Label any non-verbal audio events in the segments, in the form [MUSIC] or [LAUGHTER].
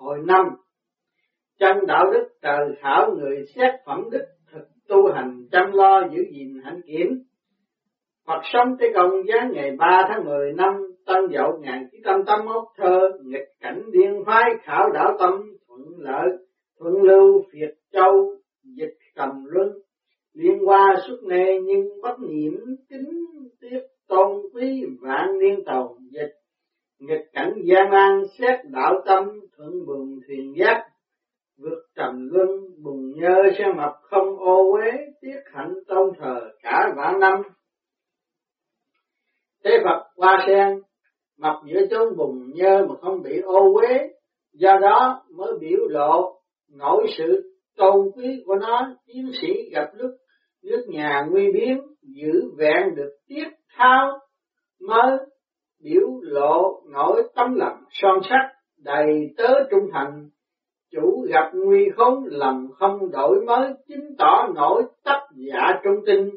hồi năm. Chân đạo đức trời khảo người xét phẩm đức thực tu hành chăm lo giữ gìn hạnh kiểm. Phật sống tới công giá ngày 3 tháng 10 năm, Tân Dậu 1981 thơ, nghịch cảnh điên phái khảo đạo tâm, thuận lợi, thuận lưu Việt Châu, dịch cầm luân liên qua suốt nề nhưng bất nhiễm kính tiếp tôn quý vạn niên tàu, dịch, nghịch cảnh gian nan, xét đạo tâm thuận buồn thuyền giác vượt trầm luân bùng nhơ xe mập, không ô uế, tiết hạnh tôn thờ cả vạn năm. Thế Phật qua sen, mập giữa chốn bùng nhơ mà không bị ô uế, do đó mới biểu lộ nổi sự tôn quý của nó. Chiến sĩ gặp lúc nước nhà nguy biến, giữ vẹn được tiết thao, mới biểu lộ nổi tấm lòng son sắc đầy tớ trung thành. Chủ gặp nguy khốn, lầm không đổi mới, chứng tỏ nổi tất giả trung tinh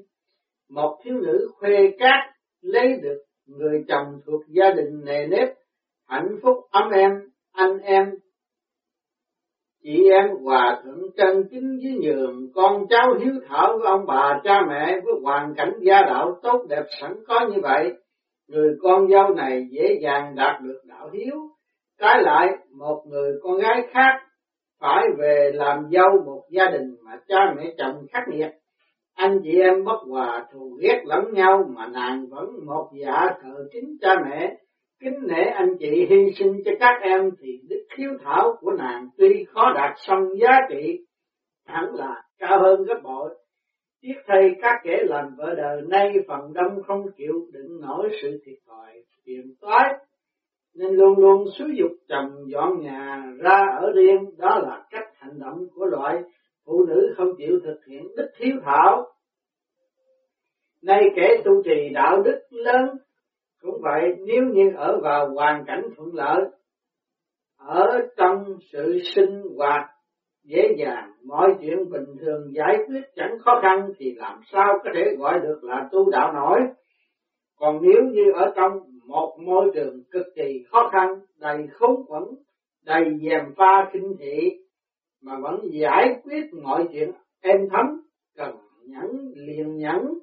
một thiếu nữ khuê cát, lấy được người chồng thuộc gia đình nề nếp, hạnh phúc ấm em anh em. Chị em hòa thượng chân chính với nhường, con cháu hiếu thảo với ông bà cha mẹ với hoàn cảnh gia đạo tốt đẹp sẵn có như vậy. Người con dâu này dễ dàng đạt được đạo hiếu trái lại, một người con gái khác phải về làm dâu một gia đình mà cha mẹ chồng khắc nghiệt. Anh chị em bất hòa thù ghét lẫn nhau mà nàng vẫn một dạ thờ kính cha mẹ. Kính nể anh chị, hy sinh cho các em thì đức khiếu thảo của nàng tuy khó đạt song giá trị, hẳn là cao hơn gấp bội. Tiếc thay các kẻ làm vợ đời, nay phần đông không chịu đựng nổi sự thiệt thòi phiền toái nên luôn luôn xúi dục chồng dọn nhà ra ở riêng đó là cách hành động của loại phụ nữ không chịu thực hiện đức hiếu thảo. Nay kẻ tu trì đạo đức lớn, cũng vậy nếu như ở vào hoàn cảnh thuận lợi, ở trong sự sinh hoạt dễ dàng, mọi chuyện bình thường giải quyết chẳng khó khăn, thì làm sao có thể gọi được là tu đạo nổi. Còn nếu như ở trong một môi trường cực kỳ khó khăn, đầy khốn quẩn, đầy dèm pha kinh thị, mà vẫn giải quyết mọi chuyện êm thấm, cần nhẫn, liền nhẫn,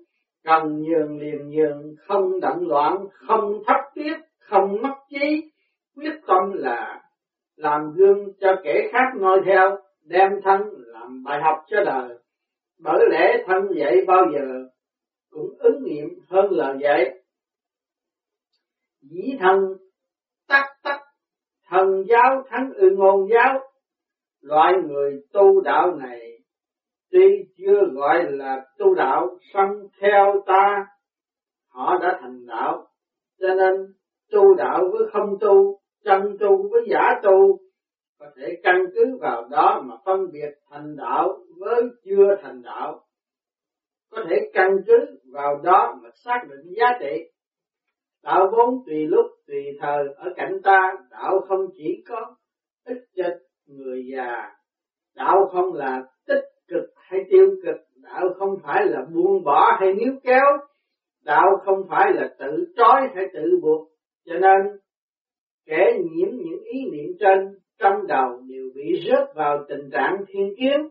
cần nhường liền nhường, không động loạn, không thất tiết, không mất trí. Quyết tâm là làm gương cho kẻ khác noi theo, đem thân làm bài học cho đời. Bởi lẽ thân dạy bao giờ cũng ứng nghiệm hơn lời dạy dĩ thần tắc tắc, thần giáo, thánh ư ngôn giáo. Loại người tu đạo này, tuy chưa gọi là tu đạo song theo ta, họ đã thành đạo. Cho nên, tu đạo với không tu, chân tu với giả tu, có thể căn cứ vào đó mà phân biệt thành đạo với chưa thành đạo. Có thể căn cứ vào đó mà xác định giá trị đạo vốn tùy lúc, tùy thời, ở cạnh ta, đạo không chỉ có ích cho người già. Đạo không là tích cực hay tiêu cực, đạo không phải là buông bỏ hay níu kéo, đạo không phải là tự trói hay tự buộc. Cho nên, kẻ nhiễm những ý niệm trên, trong đầu đều bị rớt vào tình trạng thiên kiến.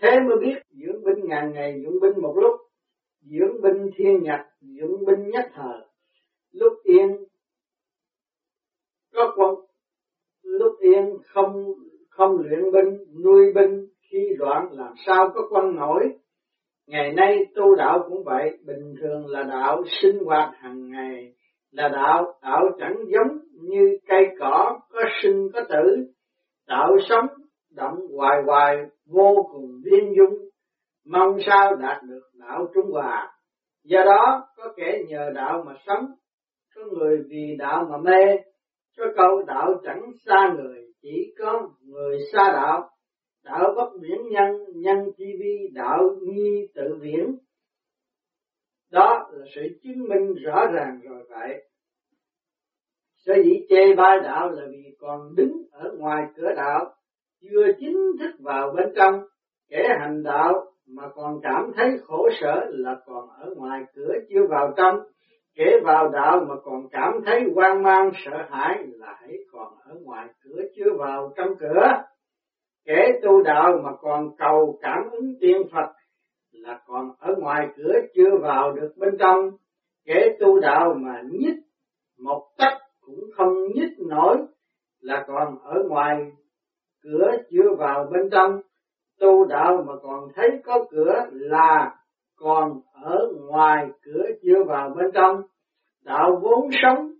Thế mới biết dưỡng binh ngàn ngày, dưỡng binh một lúc dưỡng binh thiên nhật dưỡng binh nhất thời. Lúc yên, có quân. Lúc yên, không không luyện binh, nuôi binh khi loạn, làm sao có quân nổi? Ngày nay tu đạo cũng vậy, bình thường là đạo sinh hoạt hàng ngày, là đạo đạo chẳng giống như cây cỏ, có sinh, có tử. Đạo sống, động hoài hoài, vô cùng viên dung. Mong sao đạt được đạo trung hòa. Do đó, có kẻ nhờ đạo mà sống, có người vì đạo mà mê có câu đạo chẳng xa người, chỉ có người xa đạo. Đạo bất viễn nhân nhân chi vi, đạo nhi tự viễn. Đó là sự chứng minh rõ ràng rồi vậy. Sở dĩ chê bai đạo là vì còn đứng ở ngoài cửa đạo, chưa chính thức vào bên trong. Kẻ hành đạo mà còn cảm thấy khổ sở là còn ở ngoài cửa chưa vào trong kể vào đạo mà còn cảm thấy hoang mang, sợ hãi là hãy còn ở ngoài cửa chưa vào trong cửa. kể tu đạo mà còn cầu cảm ứng tiên Phật là còn ở ngoài cửa chưa vào được bên trong. kể tu đạo mà nhích một tấc cũng không nhích nổi là còn ở ngoài cửa chưa vào bên trong. Tu đạo mà còn thấy có cửa là còn ở ngoài cửa chưa vào bên trong. Đạo vốn sống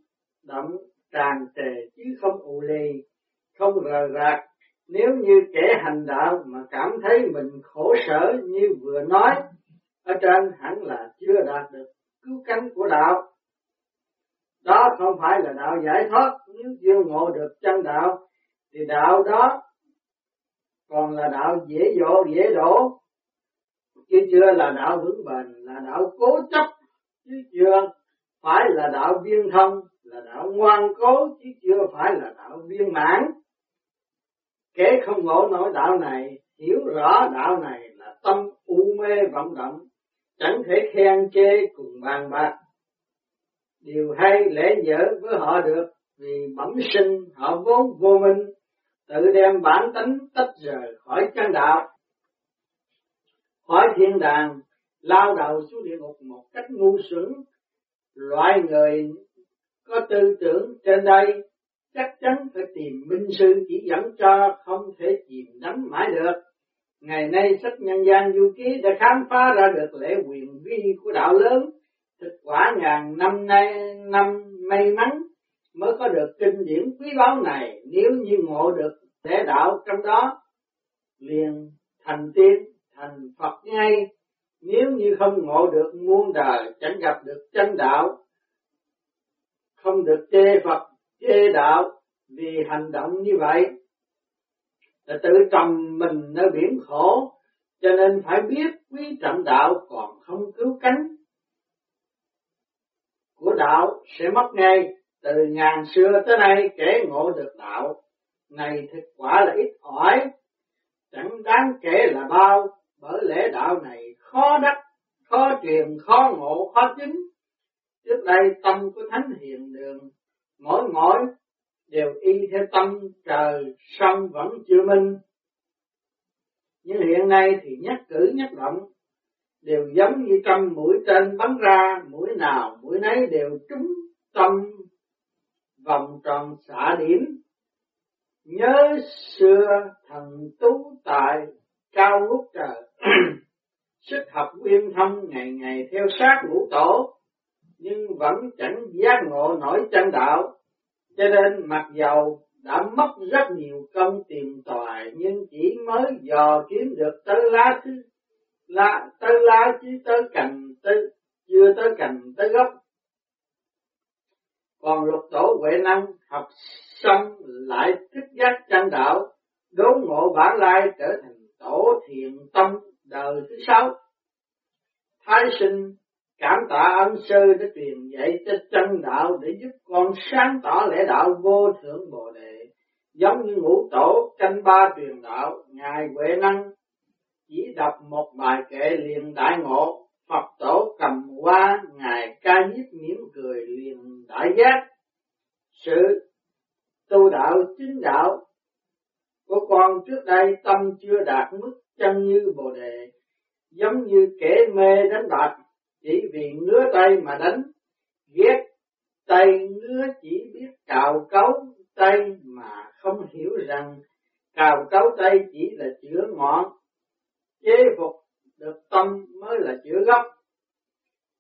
đậm tràn trề chứ không ù lì, không rờ rạc. Nếu như kẻ hành đạo mà cảm thấy mình khổ sở như vừa nói, ở trên hẳn là chưa đạt được cứu cánh của đạo. Đó không phải là đạo giải thoát, nếu chưa ngộ được chân đạo, thì đạo đó còn là đạo dễ dỗ dễ đổ, chứ chưa là đạo vững bền, là đạo cố chấp, chứ chưa phải là đạo viên thông là đạo ngoan cố. Chứ chưa phải là đạo viên mãn. Kẻ không ngộ nổi đạo này hiểu rõ đạo này là tâm u mê vọng động chẳng thể khen chê cùng bàn bạc. Điều hay lẽ dở với họ được vì bẩm sinh họ vốn vô minh tự đem bản tánh tách rời khỏi chân đạo khỏi thiên đàng lao đầu xuống địa ngục một cách ngu xuẩn loại người có tư tưởng trên đây chắc chắn phải tìm minh sư chỉ dẫn cho không thể chìm đắm mãi được. Ngày nay sách nhân gian du ký đã khám phá ra được lễ quyền vi của đạo lớn, thực quả ngàn năm nay năm may mắn mới có được kinh điển quý báu này. Nếu như ngộ được thể đạo trong đó liền thành tiên thành Phật ngay. Nếu như không ngộ được muôn đời chẳng gặp được chân đạo không được chê Phật, chê đạo vì hành động như vậy là tự trầm mình nơi biển khổ. Cho nên phải biết quý trọng đạo còn không cứu cánh của đạo sẽ mất ngay từ ngàn xưa tới nay kể ngộ được đạo này thực quả là ít ỏi chẳng đáng kể là bao bởi lẽ đạo này khó đắc khó truyền khó ngộ khó chứng Trước đây tâm của Thánh Hiền Đường mỗi mỗi đều y theo tâm trời sông vẫn chưa minh. Nhưng hiện nay thì nhất cử nhất động đều giống như trăm mũi tên bắn ra, mũi nào mũi nấy đều trúng tâm vòng tròn xả điểm. Nhớ xưa thần tú tại cao ngút trời, [CLEARS THROAT] sức học uyên thâm ngày ngày theo sát ngũ tổ, nhưng vẫn chẳng giác ngộ nổi chân đạo, cho nên mặc dầu đã mất rất nhiều công tìm tòi nhưng chỉ mới dò kiếm được tới lá thứ lá tới lá chứ tới cành tới chưa tới cành tới gốc còn lục tổ huệ năng học xong lại thức giác chân đạo đốn ngộ bản lai trở thành tổ thiền tâm đời thứ sáu thái sinh Cảm tạ ân sư đã truyền dạy cho chân đạo để giúp con sáng tỏ lẽ đạo vô thượng Bồ Đề. Giống như ngũ tổ canh ba truyền đạo, Ngài Huệ Năng chỉ đọc một bài kệ liền đại ngộ, Phật tổ cầm qua, Ngài ca nhiếp mỉm cười liền đại giác. Sự tu đạo chính đạo của con trước đây tâm chưa đạt mức chân như Bồ Đề, giống như kẻ mê đánh bạc chỉ vì ngứa tay mà đánh ghét tay ngứa chỉ biết cào cấu tay mà không hiểu rằng cào cấu tay chỉ là chữa ngọn chế phục được tâm mới là chữa gốc.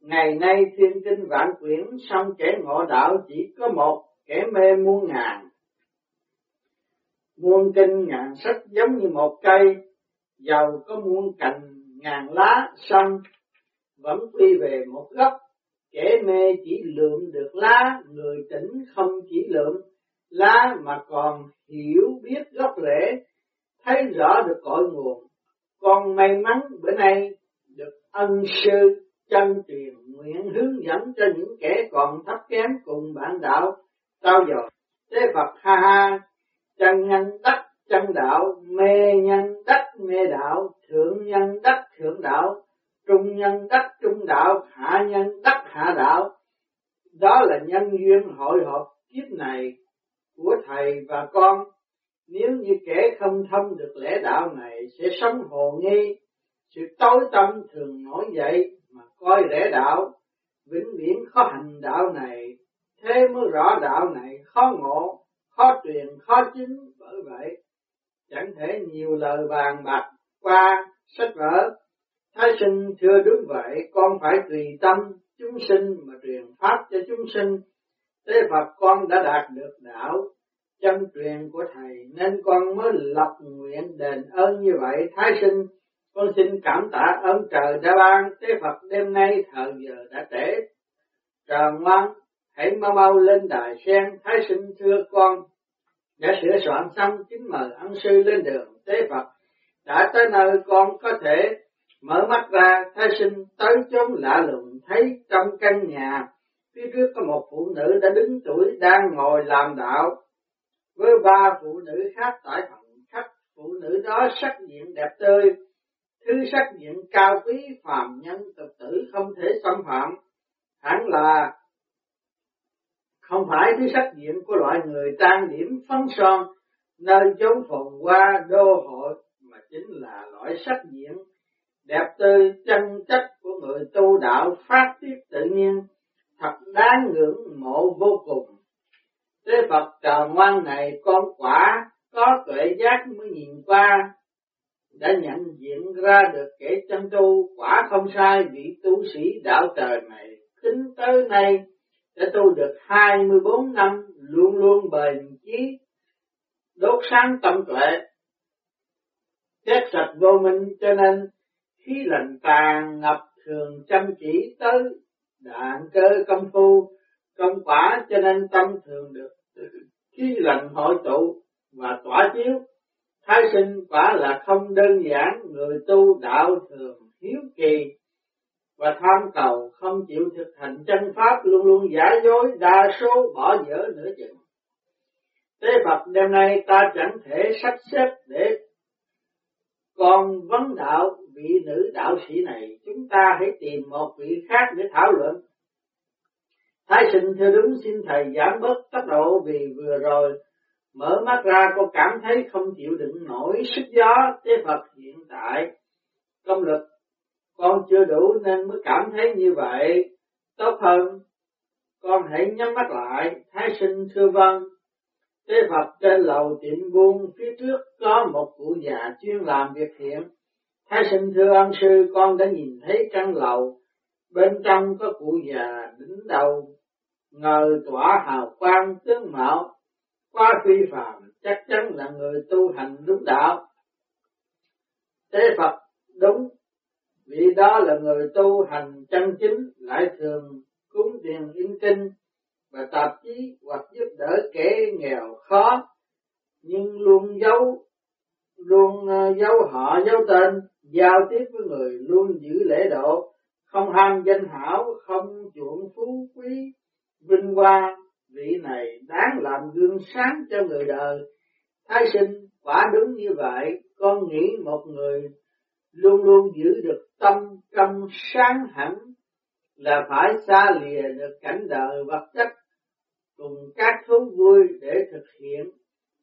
Ngày nay thiên kinh vạn quyển xong kẻ ngộ đạo chỉ có một, kẻ mê muôn ngàn. Muôn kinh ngàn sách giống như một cây, giàu có muôn cành, ngàn lá xong vẫn quy về một gốc. kẻ mê chỉ lượm được lá, người tỉnh không chỉ lượm. Lá mà còn hiểu biết gốc rễ, thấy rõ được cội nguồn con may mắn bữa nay được ân sư chân truyền nguyện hướng dẫn cho những kẻ còn thấp kém cùng bạn đạo. Trao dồi thế Phật ha ha, chân nhân đắc chân đạo, mê nhân đắc mê đạo, thượng nhân đắc thượng đạo, trung nhân đắc trung đạo, hạ nhân đắc hạ đạo. Đó là nhân duyên hội họp kiếp này của thầy và con nếu như kẻ không thông được lẽ đạo này sẽ sống hồ nghi sự tối tâm thường nổi dậy mà coi lẽ đạo. Vĩnh viễn khó hành đạo này, thế mới rõ đạo này khó ngộ, khó truyền, khó chính bởi vậy, chẳng thể nhiều lời bàn bạc qua sách vở. Thái sinh thưa đúng vậy, con phải tùy tâm chúng sinh mà truyền pháp cho chúng sinh. Thế Phật con đã đạt được đạo chân truyền của thầy, nên con mới lập nguyện đền ơn như vậy. Thái sinh, con xin cảm tạ ơn trời đã ban tế Phật đêm nay, thời giờ đã trễ. Trời ngoan hãy mau mau lên đài sen. Thái sinh, thưa con, đã sửa soạn xong kính mời ân sư lên đường. Tế Phật, đã tới nơi con có thể mở mắt ra. Thái sinh, tới chốn lạ lùng, thấy trong căn nhà phía trước có một phụ nữ đã đứng tuổi đang ngồi làm đạo với ba phụ nữ khác tại phòng, khách phụ nữ đó sắc diện đẹp tươi, thứ sắc diện cao quý, phàm nhân tục tử, không thể xâm phạm. Hẳn là không phải thứ sắc diện của loại người trang điểm phấn son, nơi chốn phồn hoa đô hội mà chính là loại sắc diện đẹp tươi, chân chất của người tu đạo phát tiết tự nhiên thật đáng ngưỡng mộ vô cùng thế Phật trời ngoan này con quả có tuệ giác mới nhìn qua đã nhận diện ra được kẻ chân tu quả không sai vị tu sĩ đạo trời này tính tới nay đã tu được 24 năm luôn luôn bền chí, đốt sáng tâm tuệ, chết sạch vô minh, cho nên khí lành tàn ngập thường chăm chỉ tới đạn cơ công phu, công quả, cho nên tâm thường được khí lành hội tụ và tỏa chiếu. Thái sinh quả là không đơn giản, người tu đạo thường hiếu kỳ và tham cầu, không chịu thực hành chân pháp, luôn luôn giả dối, đa số bỏ dở nửa chừng. Thế Phật đêm nay ta chẳng thể sắp xếp để còn vấn đạo vị nữ đạo sĩ này. Chúng ta hãy tìm một vị khác để thảo luận. Thái sinh theo đúng, xin thầy giảm bớt tốc độ vì vừa rồi mở mắt ra cô cảm thấy không chịu đựng nổi sức gió. Tế Phật hiện tại công lực con chưa đủ nên mới cảm thấy như vậy. Tốt hơn, con hãy nhắm mắt lại. Thái sinh thưa vâng. Tế Phật trên lầu tiệm buôn, phía trước có một cụ già chuyên làm việc thiện thái sinh thưa ân sư, con đã nhìn thấy căn lầu. Bên trong có cụ già đỉnh đầu, ngờ tỏa hào quang tướng mạo. Quá phi phàm, chắc chắn là người tu hành đúng đạo. Thế Phật đúng vì đó là người tu hành chân chính, lại thường cúng tiền in kinh và tạp chí hoặc giúp đỡ kẻ nghèo khó, nhưng luôn giấu luôn ờ, giấu họ, giấu tên, giao tiếp với người luôn giữ lễ độ, không ham danh hảo, không chuộng phú quý, vinh hoa vị này đáng làm gương sáng cho người đời. Thái sinh quả đúng như vậy, con nghĩ một người luôn luôn giữ được tâm trong sáng hẳn là phải xa lìa được cảnh đời vật chất cùng các thú vui để thực hiện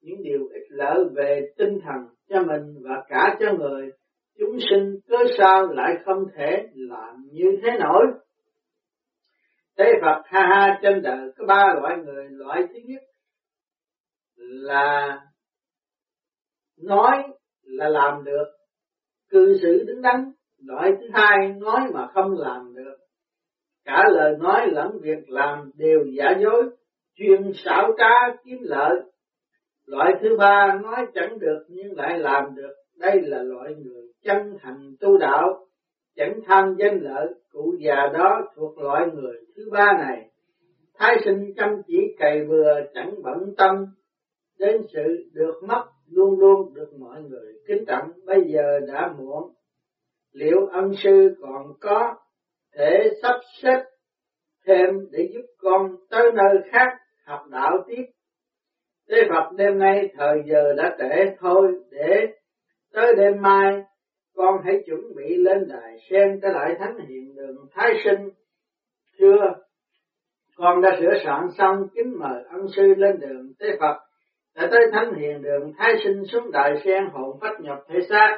những điều ích lợi về tinh thần cho mình và cả cho người. Chúng sinh cớ sao lại không thể làm như thế nổi. Thế Phật ha ha, trên đời có ba loại người. Loại thứ nhất là nói là làm được cư xử đứng đắn. Loại thứ hai nói mà không làm được. Cả lời nói lẫn việc làm đều giả dối, chuyên xảo trá kiếm lợi. Loại thứ ba nói chẳng được nhưng lại làm được. Đây là loại người chân thành tu đạo, chẳng tham danh lợi. Cụ già đó thuộc loại người thứ ba này. Thái sinh chăm chỉ cày bừa chẳng bận tâm, đến sự được mất luôn luôn được mọi người kính trọng. Bây giờ đã muộn, liệu ân sư còn có thể sắp xếp thêm để giúp con tới nơi khác học đạo tiếp? Thế Phật, đêm nay thời giờ đã trễ thôi, để tới đêm mai con hãy chuẩn bị lên đài sen trở lại thánh hiện đường thái sinh. Chưa con đã sửa soạn xong kính mời ân sư lên đường. Tế Phật đã tới thánh hiền đường, thái sinh xuống đại sen hồn phách nhập thể xác.